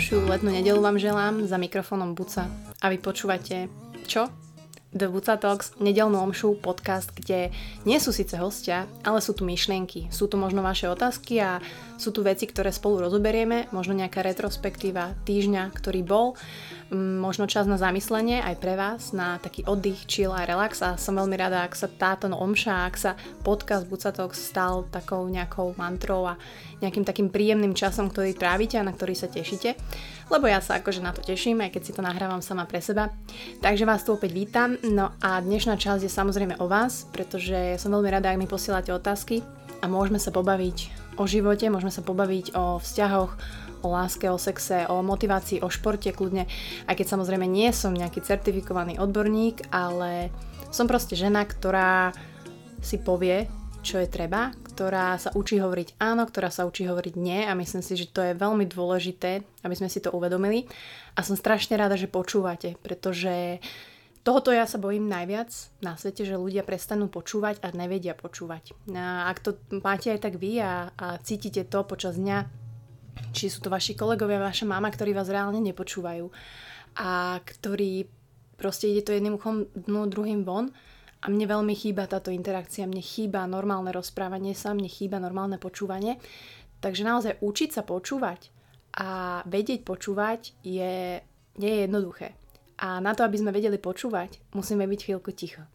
Ďalšiu letnú nedelu vám želám za mikrofónom Buca a vy počúvate čo? The Buca Talks, nedelnú omšu, podcast, kde nie sú síce hostia, ale sú tu myšlienky. Sú tu možno vaše otázky a sú tu veci, ktoré spolu rozoberieme, možno nejaká retrospektíva týždňa, ktorý bol možno čas na zamyslenie aj pre vás, na taký oddych, chill a relax. A som veľmi rada, ak sa táto omša, ak sa podcast Bucatok stal takou nejakou mantrou a nejakým takým príjemným časom, ktorý trávite a na ktorý sa tešíte, lebo ja sa akože na to teším, aj keď si to nahrávam sama pre seba. Takže vás tu opäť vítam, no a dnešná časť je samozrejme o vás, pretože som veľmi rada, ak mi posielate otázky a môžeme sa pobaviť o živote, môžeme sa pobaviť o vzťahoch, o láske, o sexe, o motivácii, o športe kľudne, aj keď samozrejme nie som nejaký certifikovaný odborník, ale som proste žena, ktorá si povie, čo je treba, ktorá sa učí hovoriť áno, ktorá sa učí hovoriť nie a myslím si, že to je veľmi dôležité, aby sme si to uvedomili. A som strašne rada, že počúvate, pretože tohoto ja sa bojím najviac na svete, že ľudia prestanú počúvať a nevedia počúvať. A ak to máte aj tak vy a, a cítite to počas dňa, či sú to vaši kolegovia, vaša mama, ktorí vás reálne nepočúvajú a ktorí proste ide to jedným uchom dnu druhým von a mne veľmi chýba táto interakcia, mne chýba normálne rozprávanie sa, mne chýba normálne počúvanie. Takže naozaj učiť sa počúvať a vedieť počúvať je, nie je jednoduché. A na to, aby sme vedeli počúvať, musíme byť chvíľku ticho.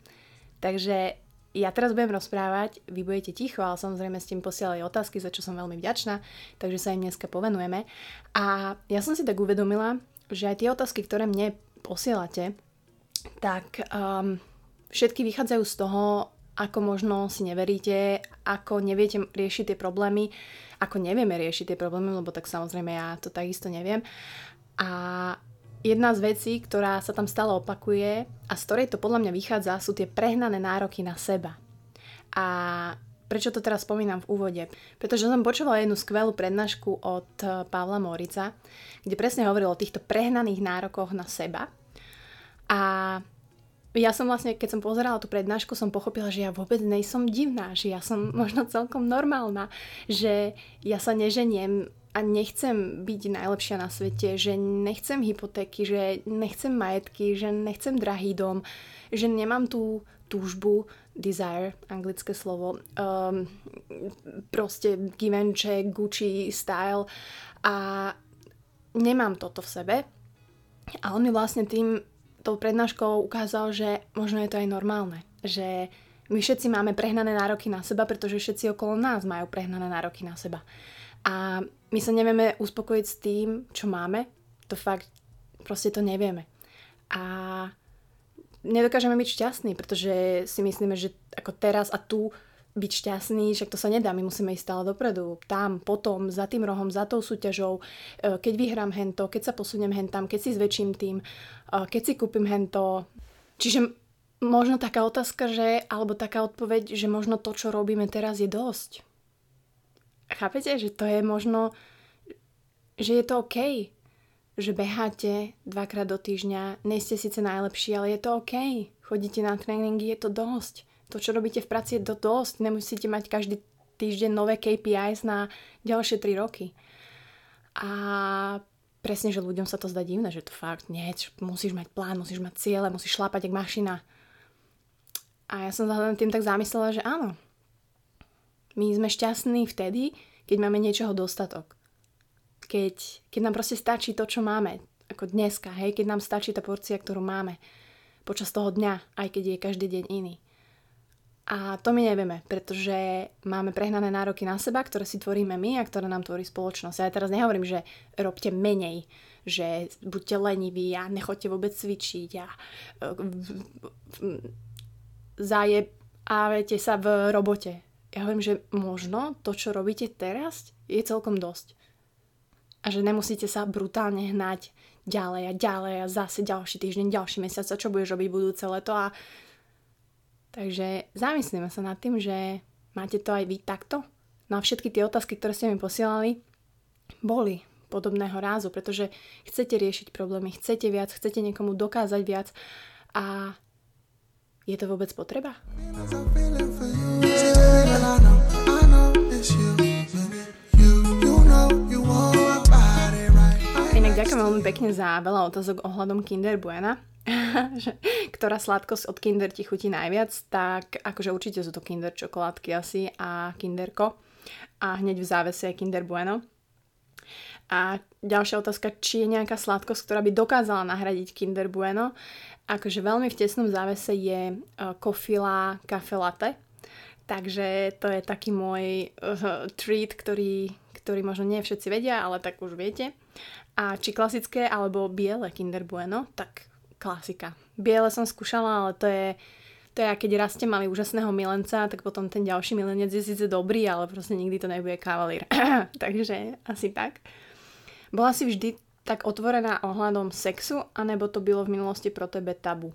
Takže ja teraz budem rozprávať, vy budete ticho, ale samozrejme s tým posielali otázky, za čo som veľmi vďačná, takže sa im dneska povenujeme. A ja som si tak uvedomila, že aj tie otázky, ktoré mne posielate, tak um, všetky vychádzajú z toho, ako možno si neveríte, ako neviete riešiť tie problémy, ako nevieme riešiť tie problémy, lebo tak samozrejme ja to takisto neviem. A jedna z vecí, ktorá sa tam stále opakuje a z ktorej to podľa mňa vychádza, sú tie prehnané nároky na seba. A prečo to teraz spomínam v úvode? Pretože som počúvala jednu skvelú prednášku od eh, Pavla Morica, kde presne hovoril o týchto prehnaných nárokoch na seba. A ja som vlastne, keď som pozerala tú prednášku, som pochopila, že ja vôbec nejsom divná, že ja som možno celkom normálna, že ja sa neženiem a nechcem byť najlepšia na svete, že nechcem hypotéky, že nechcem majetky, že nechcem drahý dom, že nemám tú túžbu, desire, anglické slovo, um, proste Givenchy, Gucci style a nemám toto v sebe. A on mi vlastne tým, tou prednáškou ukázal, že možno je to aj normálne, že my všetci máme prehnané nároky na seba, pretože všetci okolo nás majú prehnané nároky na seba. A my sa nevieme uspokojiť s tým, čo máme. To fakt proste to nevieme. A nedokážeme byť šťastní, pretože si myslíme, že ako teraz a tu byť šťastný, však to sa nedá, my musíme ísť stále dopredu, tam, potom, za tým rohom, za tou súťažou, e, keď vyhrám hento, keď sa posuniem hentam, keď si zväčším tým, e, keď si kúpim hento. Čiže možno taká otázka, že, alebo taká odpoveď, že možno to, čo robíme teraz je dosť. Chápete, že to je možno, že je to OK, že beháte dvakrát do týždňa, nejste síce najlepší, ale je to OK. Chodíte na tréningy, je to dosť. To, čo robíte v práci, je to dosť. Nemusíte mať každý týždeň nové KPIs na ďalšie 3 roky. A presne, že ľuďom sa to zdá divné, že to fakt nie, musíš mať plán, musíš mať ciele, musíš šlapať jak mašina. A ja som sa tým tak zamyslela, že áno, my sme šťastní vtedy, keď máme niečoho dostatok. Keď, keď nám proste stačí to, čo máme, ako dneska, hej, keď nám stačí tá porcia, ktorú máme počas toho dňa, aj keď je každý deň iný. A to my nevieme, pretože máme prehnané nároky na seba, ktoré si tvoríme my a ktoré nám tvorí spoločnosť. Ja teraz nehovorím, že robte menej, že buďte leniví a nechoďte vôbec cvičiť a zajebávate sa v robote ja hovorím, že možno to, čo robíte teraz, je celkom dosť. A že nemusíte sa brutálne hnať ďalej a ďalej a zase ďalší týždeň, ďalší mesiac a čo budeš robiť budúce leto a takže zamyslíme sa nad tým, že máte to aj vy takto. No a všetky tie otázky, ktoré ste mi posielali, boli podobného rázu, pretože chcete riešiť problémy, chcete viac, chcete niekomu dokázať viac a je to vôbec potreba? Ďakujem veľmi pekne za veľa otázok ohľadom Kinder Buena. ktorá sladkosť od Kinder ti chutí najviac, tak akože určite sú to Kinder čokoládky asi a Kinderko a hneď v závese je Kinder Bueno. A ďalšia otázka, či je nejaká sladkosť, ktorá by dokázala nahradiť Kinder Bueno. Akože veľmi v tesnom závese je uh, kofila kafe latte. Takže to je taký môj uh, treat, ktorý, ktorý možno nie všetci vedia, ale tak už viete. A či klasické alebo biele Kinder Bueno, tak klasika. Biele som skúšala, ale to je, to je, keď raz ste mali úžasného milenca, tak potom ten ďalší milenec je síce dobrý, ale proste nikdy to nebude kavalír. Takže asi tak. Bola si vždy tak otvorená ohľadom sexu, anebo to bylo v minulosti pro tebe tabu?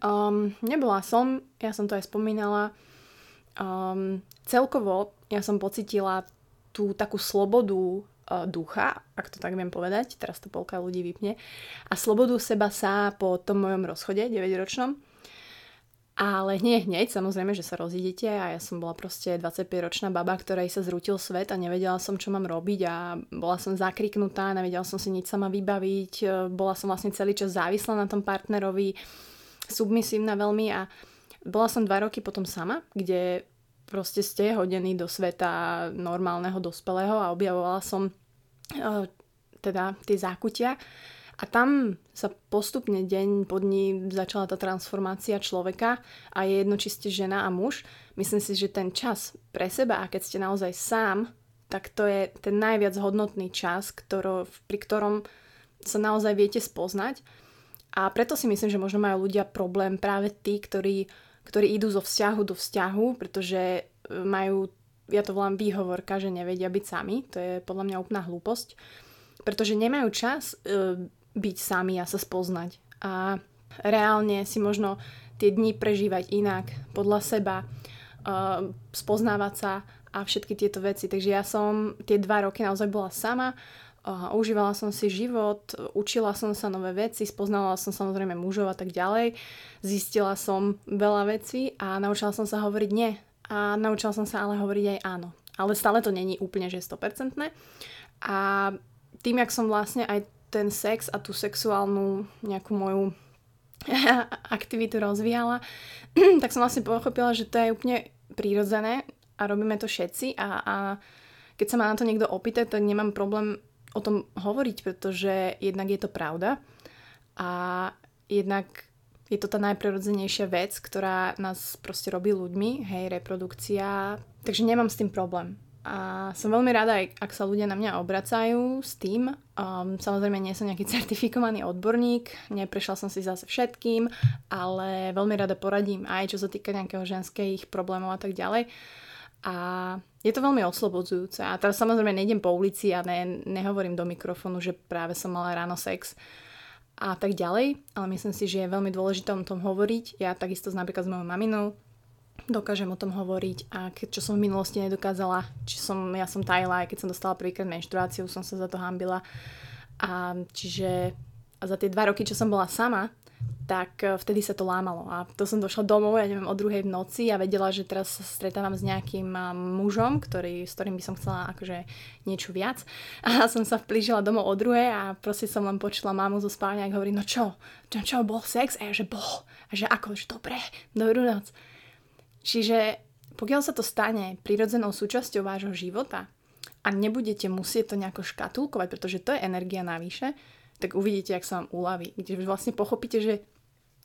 Um, nebola som, ja som to aj spomínala. Um, celkovo ja som pocitila tú takú slobodu uh, ducha, ak to tak viem povedať, teraz to polka ľudí vypne, a slobodu seba sa po tom mojom rozchode 9-ročnom. Ale nie hneď, samozrejme, že sa rozídete a ja som bola proste 25-ročná baba, ktorej sa zrútil svet a nevedela som, čo mám robiť a bola som zakriknutá, nevedela som si nič sama vybaviť, e, bola som vlastne celý čas závislá na tom partnerovi, submisívna veľmi a bola som dva roky potom sama, kde proste ste hodení do sveta normálneho dospelého a objavovala som uh, teda tie zákutia. A tam sa postupne deň po dní začala tá transformácia človeka a je jedno, či ste žena a muž. Myslím si, že ten čas pre seba a keď ste naozaj sám, tak to je ten najviac hodnotný čas, ktorý, pri ktorom sa naozaj viete spoznať. A preto si myslím, že možno majú ľudia problém práve tí, ktorí ktorí idú zo vzťahu do vzťahu, pretože e, majú, ja to volám výhovorka, že nevedia byť sami. To je podľa mňa úplná hlúposť. Pretože nemajú čas e, byť sami a sa spoznať. A reálne si možno tie dni prežívať inak, podľa seba, e, spoznávať sa a všetky tieto veci. Takže ja som tie dva roky naozaj bola sama Užívala som si život, učila som sa nové veci, spoznala som samozrejme mužov a tak ďalej. Zistila som veľa vecí a naučila som sa hovoriť nie. A naučila som sa ale hovoriť aj áno. Ale stále to není úplne, že 100%. A tým, jak som vlastne aj ten sex a tú sexuálnu nejakú moju aktivitu rozvíjala, tak som vlastne pochopila, že to je úplne prírodzené a robíme to všetci a, a keď sa ma na to niekto opýta, tak nemám problém o tom hovoriť, pretože jednak je to pravda a jednak je to tá najprirodzenejšia vec, ktorá nás proste robí ľuďmi, hej, reprodukcia, takže nemám s tým problém. A som veľmi rada, ak sa ľudia na mňa obracajú s tým. Um, samozrejme, nie som nejaký certifikovaný odborník, neprešla som si zase všetkým, ale veľmi rada poradím aj čo sa týka nejakého ženských problémov a tak ďalej. A je to veľmi oslobodzujúce. A teraz samozrejme nejdem po ulici a ne, nehovorím do mikrofónu, že práve som mala ráno sex a tak ďalej, ale myslím si, že je veľmi dôležité o tom hovoriť. Ja takisto napríklad s mojou maminou dokážem o tom hovoriť a keď, čo som v minulosti nedokázala, či som, ja som tajla, aj keď som dostala prvýkrát menštruáciu, som sa za to hambila. A čiže a za tie dva roky, čo som bola sama, tak e, vtedy sa to lámalo. A to som došla domov, ja neviem, o druhej v noci a vedela, že teraz sa stretávam s nejakým mužom, ktorý, s ktorým by som chcela akože niečo viac. A som sa vplížila domov o druhej a proste som len počula mamu zo spálne, ak hovorí, no čo, čo, čo, bol sex? A ja, že bol. A že ako, že dobre, dobrú noc. Čiže pokiaľ sa to stane prirodzenou súčasťou vášho života a nebudete musieť to nejako škatulkovať, pretože to je energia navyše, tak uvidíte, ak sa vám uľaví. Kde vlastne pochopíte, že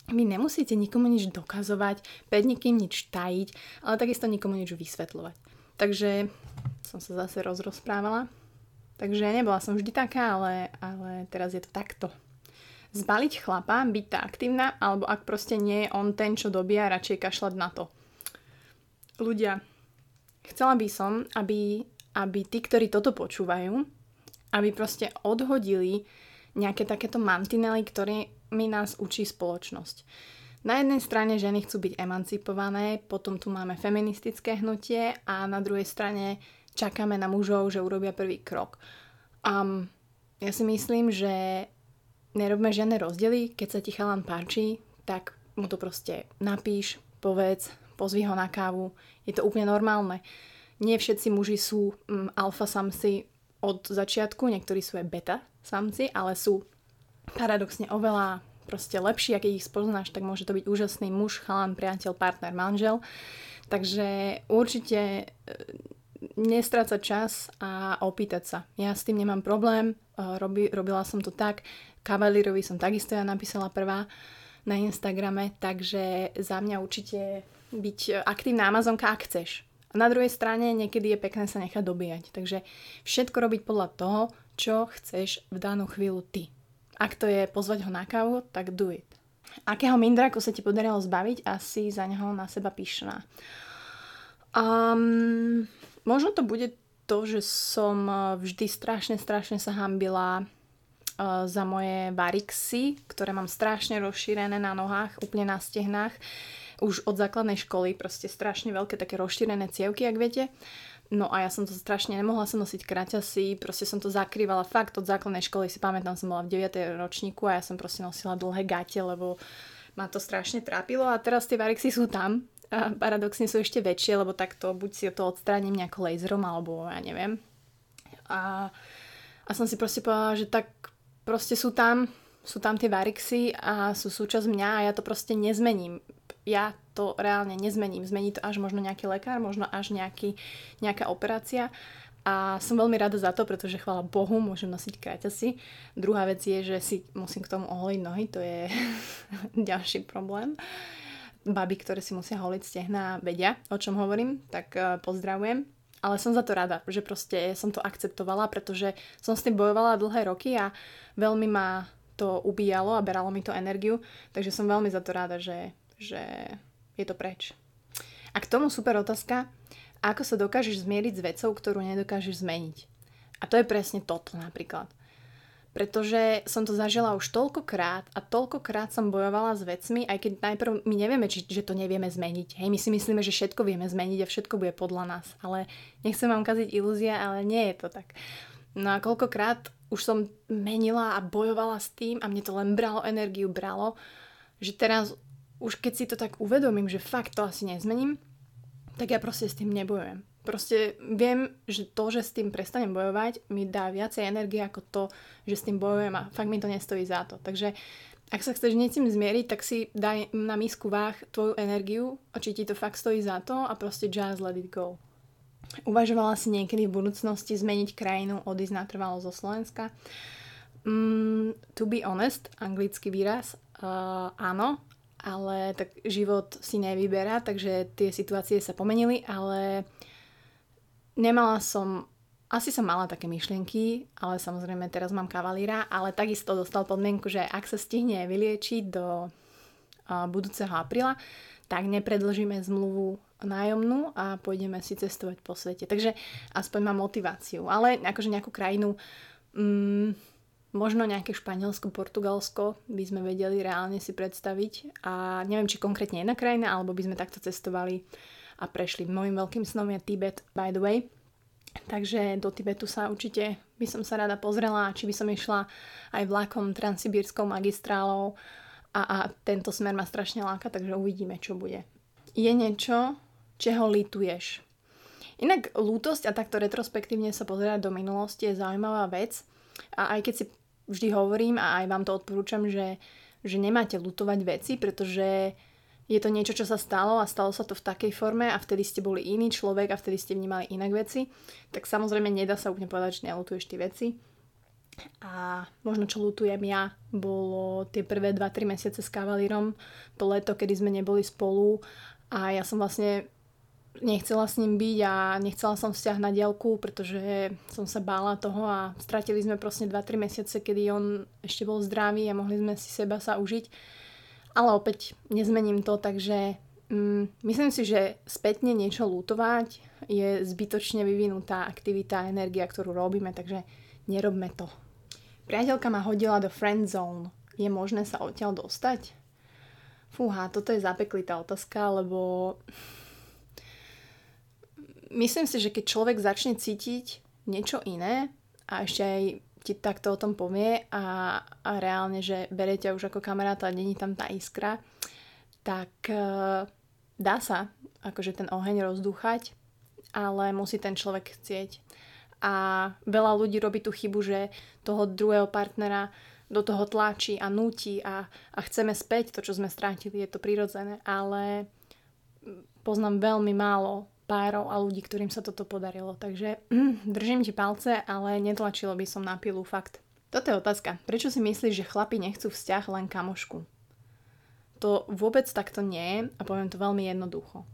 vy nemusíte nikomu nič dokazovať, pred nikým nič tajiť, ale takisto nikomu nič vysvetľovať. Takže som sa zase rozrozprávala. Takže nebola som vždy taká, ale, ale teraz je to takto. Zbaliť chlapa, byť tá aktívna, alebo ak proste nie je on ten, čo dobia, radšej kašľať na to. Ľudia, chcela by som, aby, aby tí, ktorí toto počúvajú, aby proste odhodili nejaké takéto mantinely, ktoré mi nás učí spoločnosť. Na jednej strane ženy chcú byť emancipované, potom tu máme feministické hnutie a na druhej strane čakáme na mužov, že urobia prvý krok. Um, ja si myslím, že nerobme žiadne rozdiely, keď sa ti chalan páči, tak mu to proste napíš, povedz, pozvi ho na kávu. Je to úplne normálne. Nie všetci muži sú um, alfa samci, od začiatku, niektorí sú aj beta samci, ale sú paradoxne oveľa proste lepší a keď ich spoznáš, tak môže to byť úžasný muž, chalan, priateľ, partner, manžel. Takže určite e, nestrácať čas a opýtať sa. Ja s tým nemám problém, e, Robi, robila som to tak, Kavalírovi som takisto ja napísala prvá na Instagrame, takže za mňa určite byť aktívna Amazonka, ak chceš. A na druhej strane niekedy je pekné sa nechať dobíjať. Takže všetko robiť podľa toho, čo chceš v danú chvíľu ty. Ak to je pozvať ho na kávu, tak do it. Akého mindráku sa ti podarilo zbaviť a si za neho na seba pyšná? Um, možno to bude to, že som eh, vždy strašne, strašne sa hambila uh, za moje varixy, ktoré mám strašne rozšírené na nohách, úplne na stehnách. Už od základnej školy, proste strašne veľké také rozšírené cievky, ak viete. No a ja som to strašne nemohla som nosiť kraťasy, proste som to zakrývala fakt od základnej školy, si pamätám, som bola v 9. ročníku a ja som proste nosila dlhé gate, lebo ma to strašne trápilo a teraz tie varixy sú tam a paradoxne sú ešte väčšie, lebo takto buď si to odstránim nejako laserom alebo ja neviem. A, a som si proste povedala, že tak proste sú tam, sú tam tie varixy a sú súčasť mňa a ja to proste nezmením ja to reálne nezmením. Zmení to až možno nejaký lekár, možno až nejaký, nejaká operácia. A som veľmi rada za to, pretože chvála Bohu môžem nosiť kráťasy. Druhá vec je, že si musím k tomu oholiť nohy, to je ďalší problém. Baby, ktoré si musia holiť stehna, vedia, o čom hovorím, tak uh, pozdravujem. Ale som za to rada, že proste som to akceptovala, pretože som s tým bojovala dlhé roky a veľmi ma to ubíjalo a beralo mi to energiu, takže som veľmi za to rada, že že je to preč. A k tomu super otázka, ako sa dokážeš zmieriť s vecou, ktorú nedokážeš zmeniť. A to je presne toto napríklad. Pretože som to zažila už toľkokrát a toľkokrát som bojovala s vecmi, aj keď najprv my nevieme, či, že to nevieme zmeniť. Hej, my si myslíme, že všetko vieme zmeniť a všetko bude podľa nás. Ale nechcem vám kaziť ilúzia, ale nie je to tak. No a koľkokrát už som menila a bojovala s tým a mne to len bralo energiu, bralo, že teraz už keď si to tak uvedomím, že fakt to asi nezmením, tak ja proste s tým nebojujem. Proste viem, že to, že s tým prestanem bojovať, mi dá viacej energie ako to, že s tým bojujem a fakt mi to nestojí za to. Takže ak sa chceš niečím zmieriť, tak si daj na misku váh tvoju energiu, či ti to fakt stojí za to a proste just let it go. Uvažovala si niekedy v budúcnosti zmeniť krajinu, odísť natrvalo zo Slovenska? Mm, to be honest, anglický výraz, uh, áno, ale tak život si nevyberá, takže tie situácie sa pomenili, ale nemala som, asi som mala také myšlienky, ale samozrejme teraz mám kavalíra, ale takisto dostal podmienku, že ak sa stihne vyliečiť do budúceho apríla, tak nepredlžíme zmluvu nájomnú a pôjdeme si cestovať po svete. Takže aspoň mám motiváciu. Ale akože nejakú krajinu mm, Možno nejaké Španielsko, Portugalsko by sme vedeli reálne si predstaviť a neviem, či konkrétne jedna krajina, alebo by sme takto cestovali a prešli. Mojím veľkým snom je Tibet, by the way. Takže do Tibetu sa určite by som sa rada pozrela, či by som išla aj vlakom transsibírskou magistrálou a, a tento smer ma strašne láka, takže uvidíme, čo bude. Je niečo, čeho lituješ? Inak lútosť a takto retrospektívne sa pozerať do minulosti je zaujímavá vec a aj keď si vždy hovorím a aj vám to odporúčam, že, že nemáte lutovať veci, pretože je to niečo, čo sa stalo a stalo sa to v takej forme a vtedy ste boli iný človek a vtedy ste vnímali inak veci, tak samozrejme nedá sa úplne povedať, že nelutuješ tie veci. A možno čo lutujem ja, bolo tie prvé 2-3 mesiace s kavalírom, to leto, kedy sme neboli spolu a ja som vlastne nechcela s ním byť a nechcela som vzťah na diálku, pretože som sa bála toho a stratili sme proste 2-3 mesiace, kedy on ešte bol zdravý a mohli sme si seba sa užiť. Ale opäť nezmením to, takže mm, myslím si, že spätne niečo lutovať je zbytočne vyvinutá aktivita, energia, ktorú robíme, takže nerobme to. Priateľka ma hodila do friend zone. Je možné sa odtiaľ dostať? Fúha, toto je zapeklitá otázka, lebo myslím si, že keď človek začne cítiť niečo iné a ešte aj ti takto o tom povie a, a reálne, že berie ťa už ako kamaráta a není tam tá iskra, tak uh, dá sa akože ten oheň rozdúchať, ale musí ten človek chcieť. A veľa ľudí robí tú chybu, že toho druhého partnera do toho tlačí a nutí a, a chceme späť to, čo sme strátili, je to prirodzené, ale poznám veľmi málo párov a ľudí, ktorým sa toto podarilo. Takže držím ti palce, ale netlačilo by som na pilu fakt. Toto je otázka. Prečo si myslíš, že chlapi nechcú vzťah len kamošku? To vôbec takto nie je a poviem to veľmi jednoducho.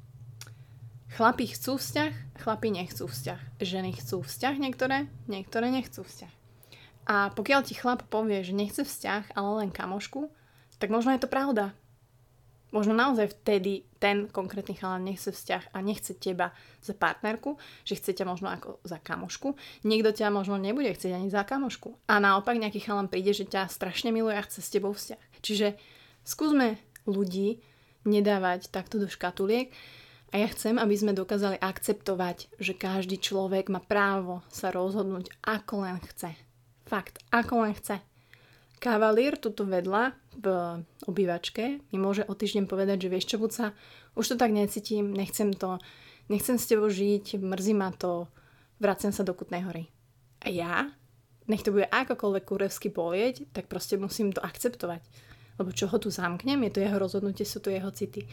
Chlapi chcú vzťah, chlapi nechcú vzťah. Ženy chcú vzťah niektoré, niektoré nechcú vzťah. A pokiaľ ti chlap povie, že nechce vzťah, ale len kamošku, tak možno je to pravda. Možno naozaj vtedy ten konkrétny chalan nechce vzťah a nechce teba za partnerku, že chce ťa možno ako za kamošku. Niekto ťa možno nebude chcieť ani za kamošku. A naopak nejaký chalan príde, že ťa strašne miluje a chce s tebou vzťah. Čiže skúsme ľudí nedávať takto do škatuliek a ja chcem, aby sme dokázali akceptovať, že každý človek má právo sa rozhodnúť ako len chce. Fakt, ako len chce. Kavalír tuto vedľa v obývačke mi môže o týždeň povedať, že vieš čo, buca, už to tak necítim, nechcem to, nechcem s tebou žiť, mrzí ma to, vraciam sa do Kutnej hory. A ja, nech to bude akokoľvek kurevsky bolieť, tak proste musím to akceptovať. Lebo čo ho tu zamknem, je to jeho rozhodnutie, sú to jeho city.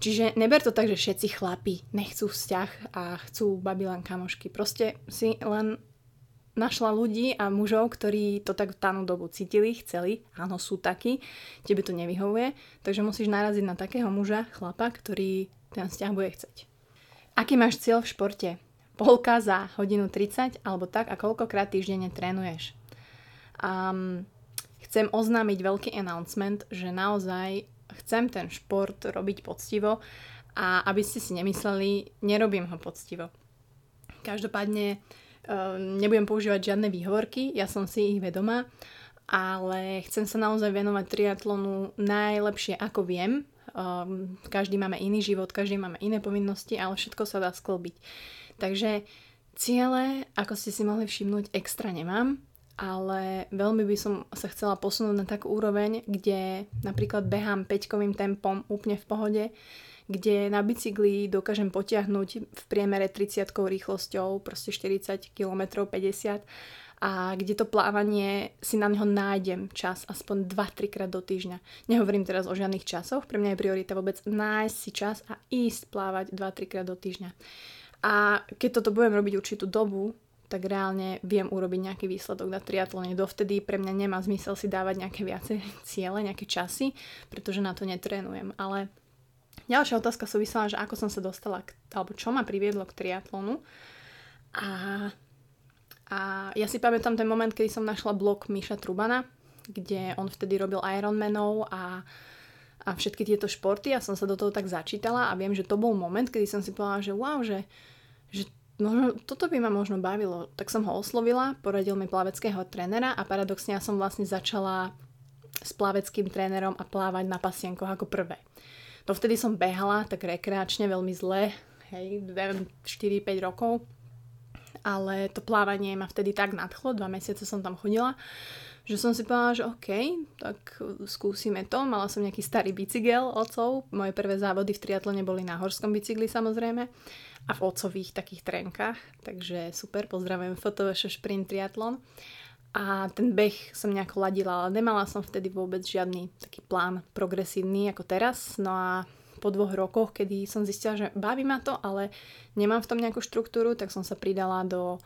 Čiže neber to tak, že všetci chlapi nechcú vzťah a chcú babilan kamošky. Proste si len našla ľudí a mužov, ktorí to tak v danú dobu cítili, chceli, áno, sú takí, tebe to nevyhovuje, takže musíš naraziť na takého muža, chlapa, ktorý ten vzťah bude chceť. Aký máš cieľ v športe? Polka za hodinu 30 alebo tak a koľkokrát týždenne trénuješ? Um, chcem oznámiť veľký announcement, že naozaj chcem ten šport robiť poctivo a aby ste si nemysleli, nerobím ho poctivo. Každopádne nebudem používať žiadne výhovorky, ja som si ich vedomá, ale chcem sa naozaj venovať triatlonu najlepšie ako viem. Um, každý máme iný život, každý máme iné povinnosti, ale všetko sa dá sklbiť. Takže ciele, ako ste si mohli všimnúť, extra nemám, ale veľmi by som sa chcela posunúť na takú úroveň, kde napríklad behám peťkovým tempom úplne v pohode, kde na bicykli dokážem potiahnuť v priemere 30 rýchlosťou, proste 40 km 50 a kde to plávanie si na neho nájdem čas aspoň 2-3 krát do týždňa. Nehovorím teraz o žiadnych časoch, pre mňa je priorita vôbec nájsť si čas a ísť plávať 2-3 krát do týždňa. A keď toto budem robiť určitú dobu, tak reálne viem urobiť nejaký výsledok na triatlone. Dovtedy pre mňa nemá zmysel si dávať nejaké viacej ciele, nejaké časy, pretože na to netrénujem. Ale Ďalšia otázka súvisela, že ako som sa dostala, k, alebo čo ma priviedlo k triatlonu. A, a ja si pamätám ten moment, kedy som našla blog Miša Trubana, kde on vtedy robil Ironmanov a, a všetky tieto športy a som sa do toho tak začítala a viem, že to bol moment, kedy som si povedala, že wow, že, že možno, toto by ma možno bavilo. Tak som ho oslovila, poradil mi plaveckého trénera a paradoxne ja som vlastne začala s plaveckým trénerom a plávať na pasienkoch ako prvé. No vtedy som behala tak rekreačne veľmi zle, hej, 4-5 rokov, ale to plávanie ma vtedy tak nadchlo, dva mesiace som tam chodila, že som si povedala, že OK, tak skúsime to. Mala som nejaký starý bicykel otcov. Moje prvé závody v triatlone boli na horskom bicykli samozrejme a v otcových takých trenkách. Takže super, pozdravujem Fotoveše Sprint Triatlon a ten beh som nejako ladila, ale nemala som vtedy vôbec žiadny taký plán progresívny ako teraz. No a po dvoch rokoch, kedy som zistila, že baví ma to, ale nemám v tom nejakú štruktúru, tak som sa pridala do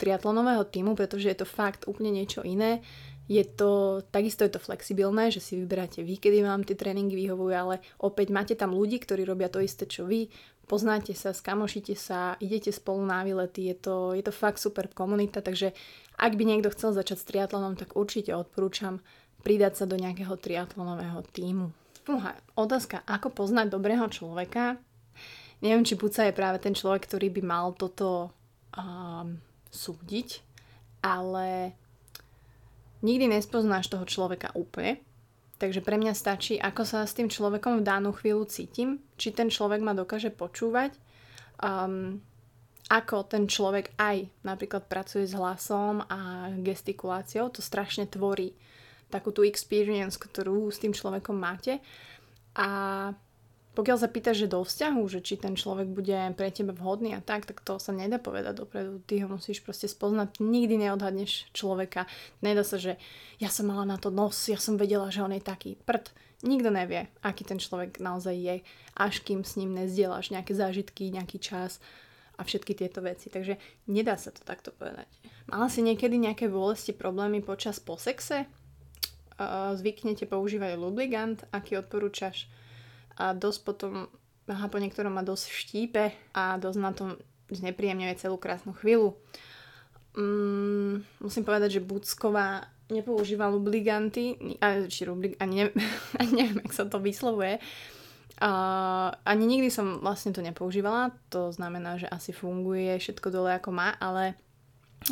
triatlonového týmu, pretože je to fakt úplne niečo iné. Je to, takisto je to flexibilné, že si vyberáte vy, kedy vám tie tréningy vyhovujú, ale opäť máte tam ľudí, ktorí robia to isté, čo vy, poznáte sa, skamošite sa, idete spolu na výlety, je to, je to fakt super komunita, takže ak by niekto chcel začať s triatlonom, tak určite odporúčam pridať sa do nejakého triatlonového týmu. Uha, otázka, ako poznať dobrého človeka? Neviem, či Puca je práve ten človek, ktorý by mal toto um, súdiť, ale nikdy nespoznáš toho človeka úplne. Takže pre mňa stačí, ako sa s tým človekom v danú chvíľu cítim, či ten človek ma dokáže počúvať, um, ako ten človek aj napríklad pracuje s hlasom a gestikuláciou, to strašne tvorí takú tú experience, ktorú s tým človekom máte. A Pokiaľ sa pýtaš, že do vzťahu, že či ten človek bude pre teba vhodný a tak, tak to sa nedá povedať dopredu. Ty ho musíš proste spoznať. Nikdy neodhadneš človeka. Nedá sa, že ja som mala na to nos, ja som vedela, že on je taký. Prd. Nikto nevie, aký ten človek naozaj je, až kým s ním nezdieľaš nejaké zážitky, nejaký čas a všetky tieto veci. Takže nedá sa to takto povedať. Mala si niekedy nejaké bolesti, problémy počas po? Zvyknete používať lubrigant, aký odporúčaš? A dosť potom, aha, po niektorom ma dosť štípe a dosť na tom znepríjemňuje celú krásnu chvíľu. Mm, musím povedať, že Bucková nepoužíva lubriganty, či rubrik, ani, neviem, ani neviem, jak sa to vyslovuje, Uh, ani nikdy som vlastne to nepoužívala, to znamená, že asi funguje všetko dole ako má, ale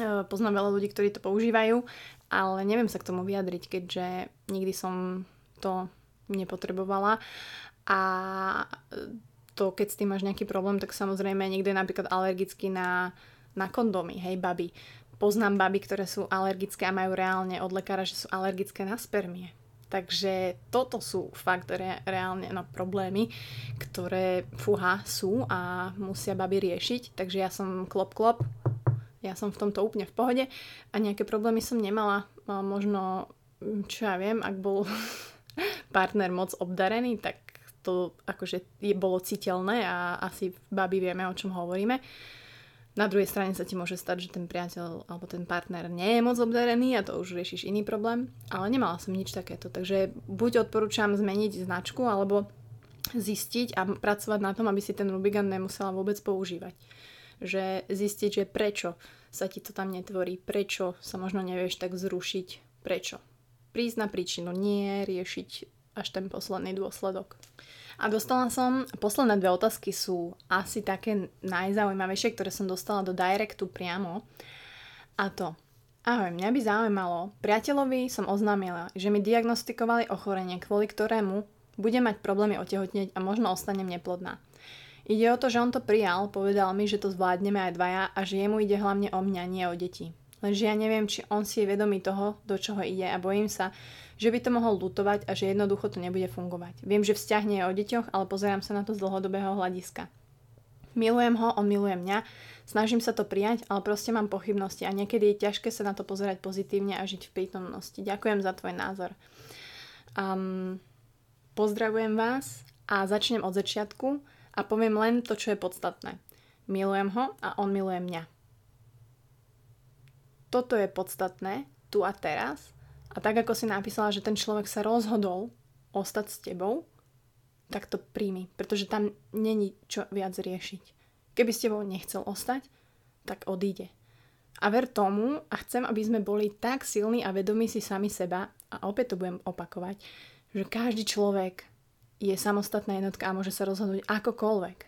uh, poznám veľa ľudí, ktorí to používajú, ale neviem sa k tomu vyjadriť, keďže nikdy som to nepotrebovala a to, keď s tým máš nejaký problém, tak samozrejme niekto je napríklad alergický na, na kondomy, hej, baby. Poznám baby, ktoré sú alergické a majú reálne od lekára, že sú alergické na spermie. Takže toto sú fakt re, reálne no, problémy, ktoré fuha sú a musia baby riešiť. Takže ja som klop klop, ja som v tomto úplne v pohode a nejaké problémy som nemala. Možno, čo ja viem, ak bol partner moc obdarený, tak to akože je, bolo citeľné a asi baby vieme, o čom hovoríme. Na druhej strane sa ti môže stať, že ten priateľ alebo ten partner nie je moc obdarený a to už riešiš iný problém, ale nemala som nič takéto. Takže buď odporúčam zmeniť značku alebo zistiť a pracovať na tom, aby si ten Rubigant nemusela vôbec používať. Že zistiť, že prečo sa ti to tam netvorí, prečo sa možno nevieš tak zrušiť, prečo. Prísť na príčinu, nie riešiť až ten posledný dôsledok. A dostala som, posledné dve otázky sú asi také najzaujímavejšie, ktoré som dostala do directu priamo. A to, ahoj, mňa by zaujímalo, priateľovi som oznámila, že mi diagnostikovali ochorenie, kvôli ktorému budem mať problémy otehotneť a možno ostanem neplodná. Ide o to, že on to prijal, povedal mi, že to zvládneme aj dvaja a že jemu ide hlavne o mňa, nie o deti. Lenže ja neviem, či on si je vedomý toho, do čoho ide a bojím sa, že by to mohol lutovať a že jednoducho to nebude fungovať. Viem, že vzťah nie je o deťoch, ale pozerám sa na to z dlhodobého hľadiska. Milujem ho, on miluje mňa, snažím sa to prijať, ale proste mám pochybnosti a niekedy je ťažké sa na to pozerať pozitívne a žiť v prítomnosti. Ďakujem za tvoj názor. Um, pozdravujem vás a začnem od začiatku a poviem len to, čo je podstatné. Milujem ho a on miluje mňa. Toto je podstatné tu a teraz a tak ako si napísala, že ten človek sa rozhodol ostať s tebou, tak to príjmi, pretože tam není čo viac riešiť. Keby s tebou nechcel ostať, tak odíde. A ver tomu a chcem, aby sme boli tak silní a vedomí si sami seba, a opäť to budem opakovať, že každý človek je samostatná jednotka a môže sa rozhodnúť akokoľvek.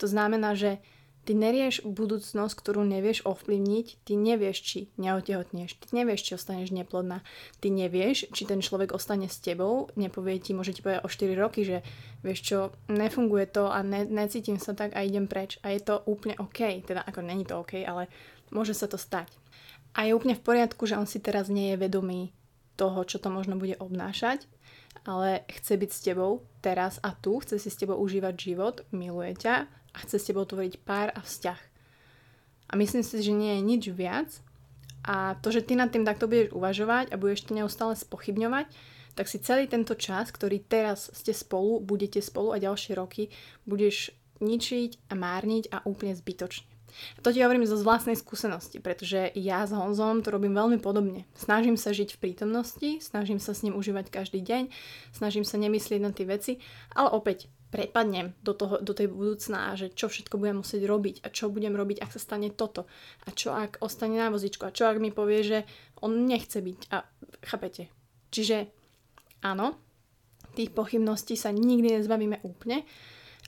To znamená, že Ty nerieš budúcnosť, ktorú nevieš ovplyvniť, ty nevieš, či neotehotneš, ty nevieš, či ostaneš neplodná, ty nevieš, či ten človek ostane s tebou, nepovie ti, môže ti povedať o 4 roky, že vieš čo, nefunguje to a ne, necítim sa tak a idem preč. A je to úplne OK, teda ako není to OK, ale môže sa to stať. A je úplne v poriadku, že on si teraz nie je vedomý toho, čo to možno bude obnášať, ale chce byť s tebou teraz a tu, chce si s tebou užívať život, miluje ťa a chce s tebou tvoriť pár a vzťah. A myslím si, že nie je nič viac a to, že ty nad tým takto budeš uvažovať a budeš to neustále spochybňovať, tak si celý tento čas, ktorý teraz ste spolu, budete spolu a ďalšie roky, budeš ničiť a márniť a úplne zbytočne. To ti hovorím zo vlastnej skúsenosti, pretože ja s Honzom to robím veľmi podobne. Snažím sa žiť v prítomnosti, snažím sa s ním užívať každý deň, snažím sa nemyslieť na tie veci, ale opäť prepadnem do, toho, do tej budúcna a že čo všetko budem musieť robiť a čo budem robiť, ak sa stane toto a čo ak ostane na vozičku a čo ak mi povie, že on nechce byť a chápete. Čiže áno, tých pochybností sa nikdy nezbavíme úplne,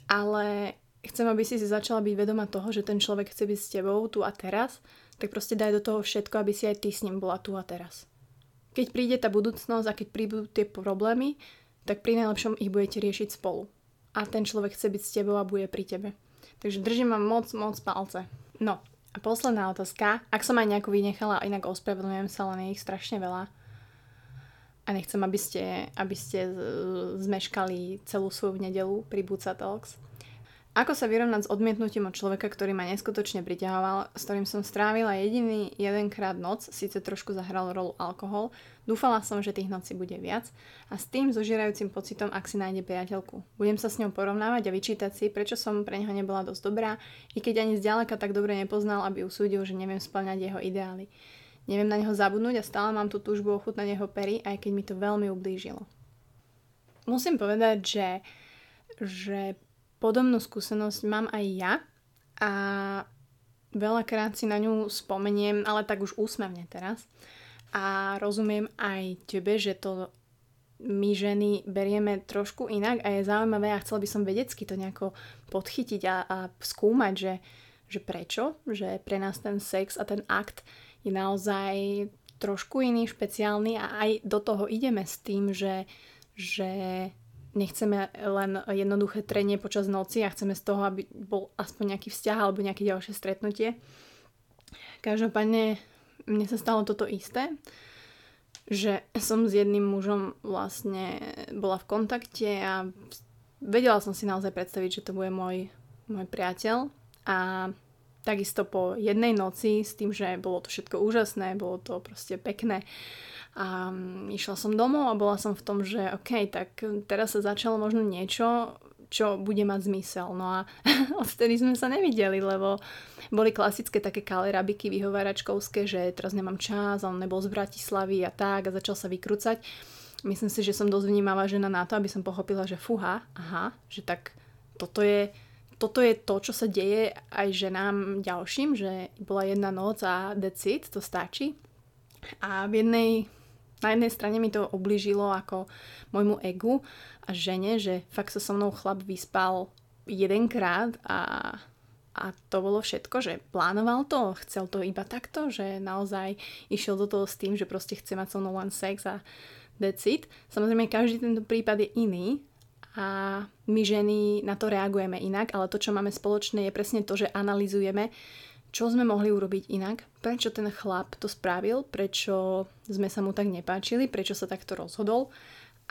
ale chcem, aby si si začala byť vedoma toho, že ten človek chce byť s tebou tu a teraz, tak proste daj do toho všetko, aby si aj ty s ním bola tu a teraz. Keď príde tá budúcnosť a keď prídu tie problémy, tak pri najlepšom ich budete riešiť spolu a ten človek chce byť s tebou a bude pri tebe. Takže držím vám moc, moc palce. No a posledná otázka, ak som aj nejako vynechala, inak ospravedlňujem sa, len ich strašne veľa. a nechcem, aby ste, aby ste zmeškali celú svoju nedelu pri Buca Talks. Ako sa vyrovnať s odmietnutím od človeka, ktorý ma neskutočne priťahoval, s ktorým som strávila jediný jedenkrát noc, síce trošku zahral rolu alkohol, dúfala som, že tých nocí bude viac a s tým zožierajúcim pocitom, ak si nájde priateľku. Budem sa s ňou porovnávať a vyčítať si, prečo som pre neho nebola dosť dobrá, i keď ani zďaleka tak dobre nepoznal, aby usúdil, že neviem splňať jeho ideály. Neviem na neho zabudnúť a stále mám tú túžbu ochutnať jeho pery, aj keď mi to veľmi ublížilo. Musím povedať, že, že Podobnú skúsenosť mám aj ja a veľakrát si na ňu spomeniem, ale tak už úsmevne teraz. A rozumiem aj tebe, že to my ženy berieme trošku inak a je zaujímavé a chcela by som vedecky to nejako podchytiť a, a skúmať, že, že prečo, že pre nás ten sex a ten akt je naozaj trošku iný, špeciálny a aj do toho ideme s tým, že, že nechceme len jednoduché trenie počas noci a chceme z toho, aby bol aspoň nejaký vzťah alebo nejaké ďalšie stretnutie. Každopádne mne sa stalo toto isté, že som s jedným mužom vlastne bola v kontakte a vedela som si naozaj predstaviť, že to bude môj, môj priateľ a takisto po jednej noci s tým, že bolo to všetko úžasné, bolo to proste pekné a mm, išla som domov a bola som v tom, že OK, tak teraz sa začalo možno niečo, čo bude mať zmysel. No a odtedy sme sa nevideli, lebo boli klasické také kalerabiky vyhováračkovské, že teraz nemám čas, on nebol z Bratislavy a tak a začal sa vykrúcať. Myslím si, že som dosť vnímavá žena na to, aby som pochopila, že fuha, aha, že tak toto je toto je to, čo sa deje aj ženám ďalším, že bola jedna noc a decid, to stačí. A v jednej na jednej strane mi to oblížilo ako môjmu egu a žene, že fakt sa so mnou chlap vyspal jedenkrát a, a to bolo všetko, že plánoval to, chcel to iba takto, že naozaj išiel do toho s tým, že proste chce mať so mnou one sex a that's it. Samozrejme, každý tento prípad je iný a my ženy na to reagujeme inak, ale to, čo máme spoločné, je presne to, že analizujeme, čo sme mohli urobiť inak, prečo ten chlap to spravil, prečo sme sa mu tak nepáčili, prečo sa takto rozhodol.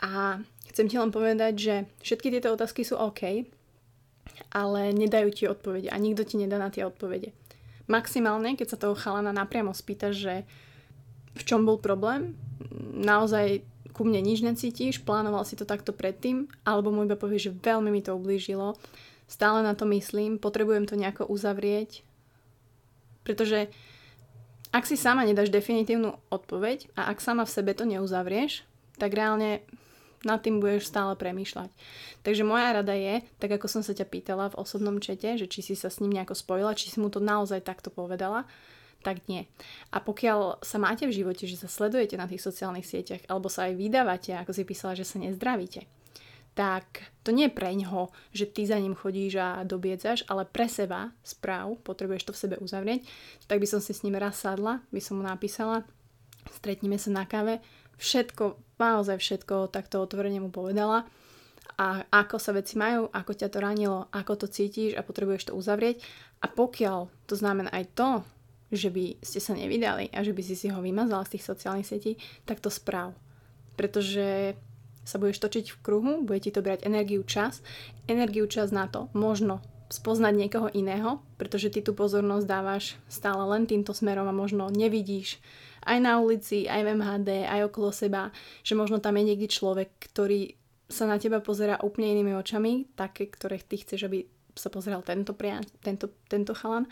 A chcem ti len povedať, že všetky tieto otázky sú OK, ale nedajú ti odpovede a nikto ti nedá na tie odpovede. Maximálne, keď sa toho chalana napriamo spýta, že v čom bol problém, naozaj ku mne nič necítiš, plánoval si to takto predtým, alebo mu iba povie, že veľmi mi to ublížilo, stále na to myslím, potrebujem to nejako uzavrieť, pretože ak si sama nedáš definitívnu odpoveď a ak sama v sebe to neuzavrieš, tak reálne nad tým budeš stále premýšľať. Takže moja rada je, tak ako som sa ťa pýtala v osobnom čete, že či si sa s ním nejako spojila, či si mu to naozaj takto povedala, tak nie. A pokiaľ sa máte v živote, že sa sledujete na tých sociálnych sieťach, alebo sa aj vydávate, ako si písala, že sa nezdravíte, tak to nie je pre ňoho, že ty za ním chodíš a dobiedzaš, ale pre seba správ, potrebuješ to v sebe uzavrieť, tak by som si s ním raz sadla, by som mu napísala, stretneme sa na káve, všetko, naozaj všetko takto otvorene mu povedala. A ako sa veci majú, ako ťa to ranilo, ako to cítiš a potrebuješ to uzavrieť. A pokiaľ to znamená aj to, že by ste sa nevydali a že by si si ho vymazala z tých sociálnych sietí, tak to správ. Pretože sa budeš točiť v kruhu, bude ti to brať energiu čas, energiu čas na to, možno spoznať niekoho iného, pretože ty tú pozornosť dávaš stále len týmto smerom a možno nevidíš aj na ulici, aj v MHD, aj okolo seba, že možno tam je niekde človek, ktorý sa na teba pozera úplne inými očami, také, ktoré ty chceš, aby sa pozeral tento, pria- tento, tento chalan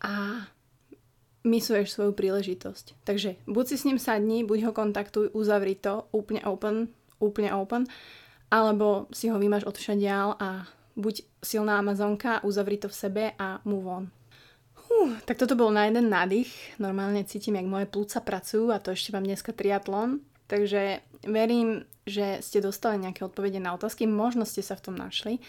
a misuješ svoju príležitosť. Takže buď si s ním sadni, buď ho kontaktuj, uzavri to úplne open, úplne open, alebo si ho vymaš od všadiaľ a buď silná Amazonka, uzavri to v sebe a move on. Uh, tak toto bol na jeden nádych. Normálne cítim, jak moje plúca pracujú a to ešte mám dneska triatlon. Takže verím, že ste dostali nejaké odpovede na otázky, možno ste sa v tom našli.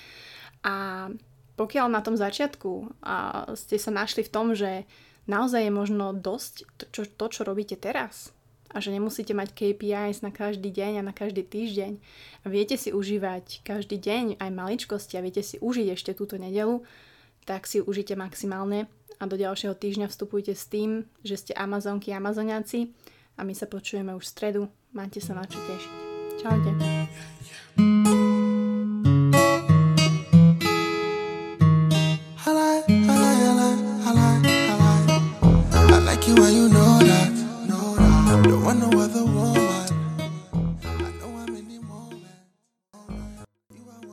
A pokiaľ na tom začiatku a ste sa našli v tom, že naozaj je možno dosť to, čo, to, čo robíte teraz, a že nemusíte mať KPIs na každý deň a na každý týždeň a viete si užívať každý deň aj maličkosti a viete si užiť ešte túto nedelu, tak si užite maximálne a do ďalšieho týždňa vstupujte s tým, že ste Amazonky, Amazoniaci a my sa počujeme už v stredu máte sa na čo tešiť. Čaute. When you know that.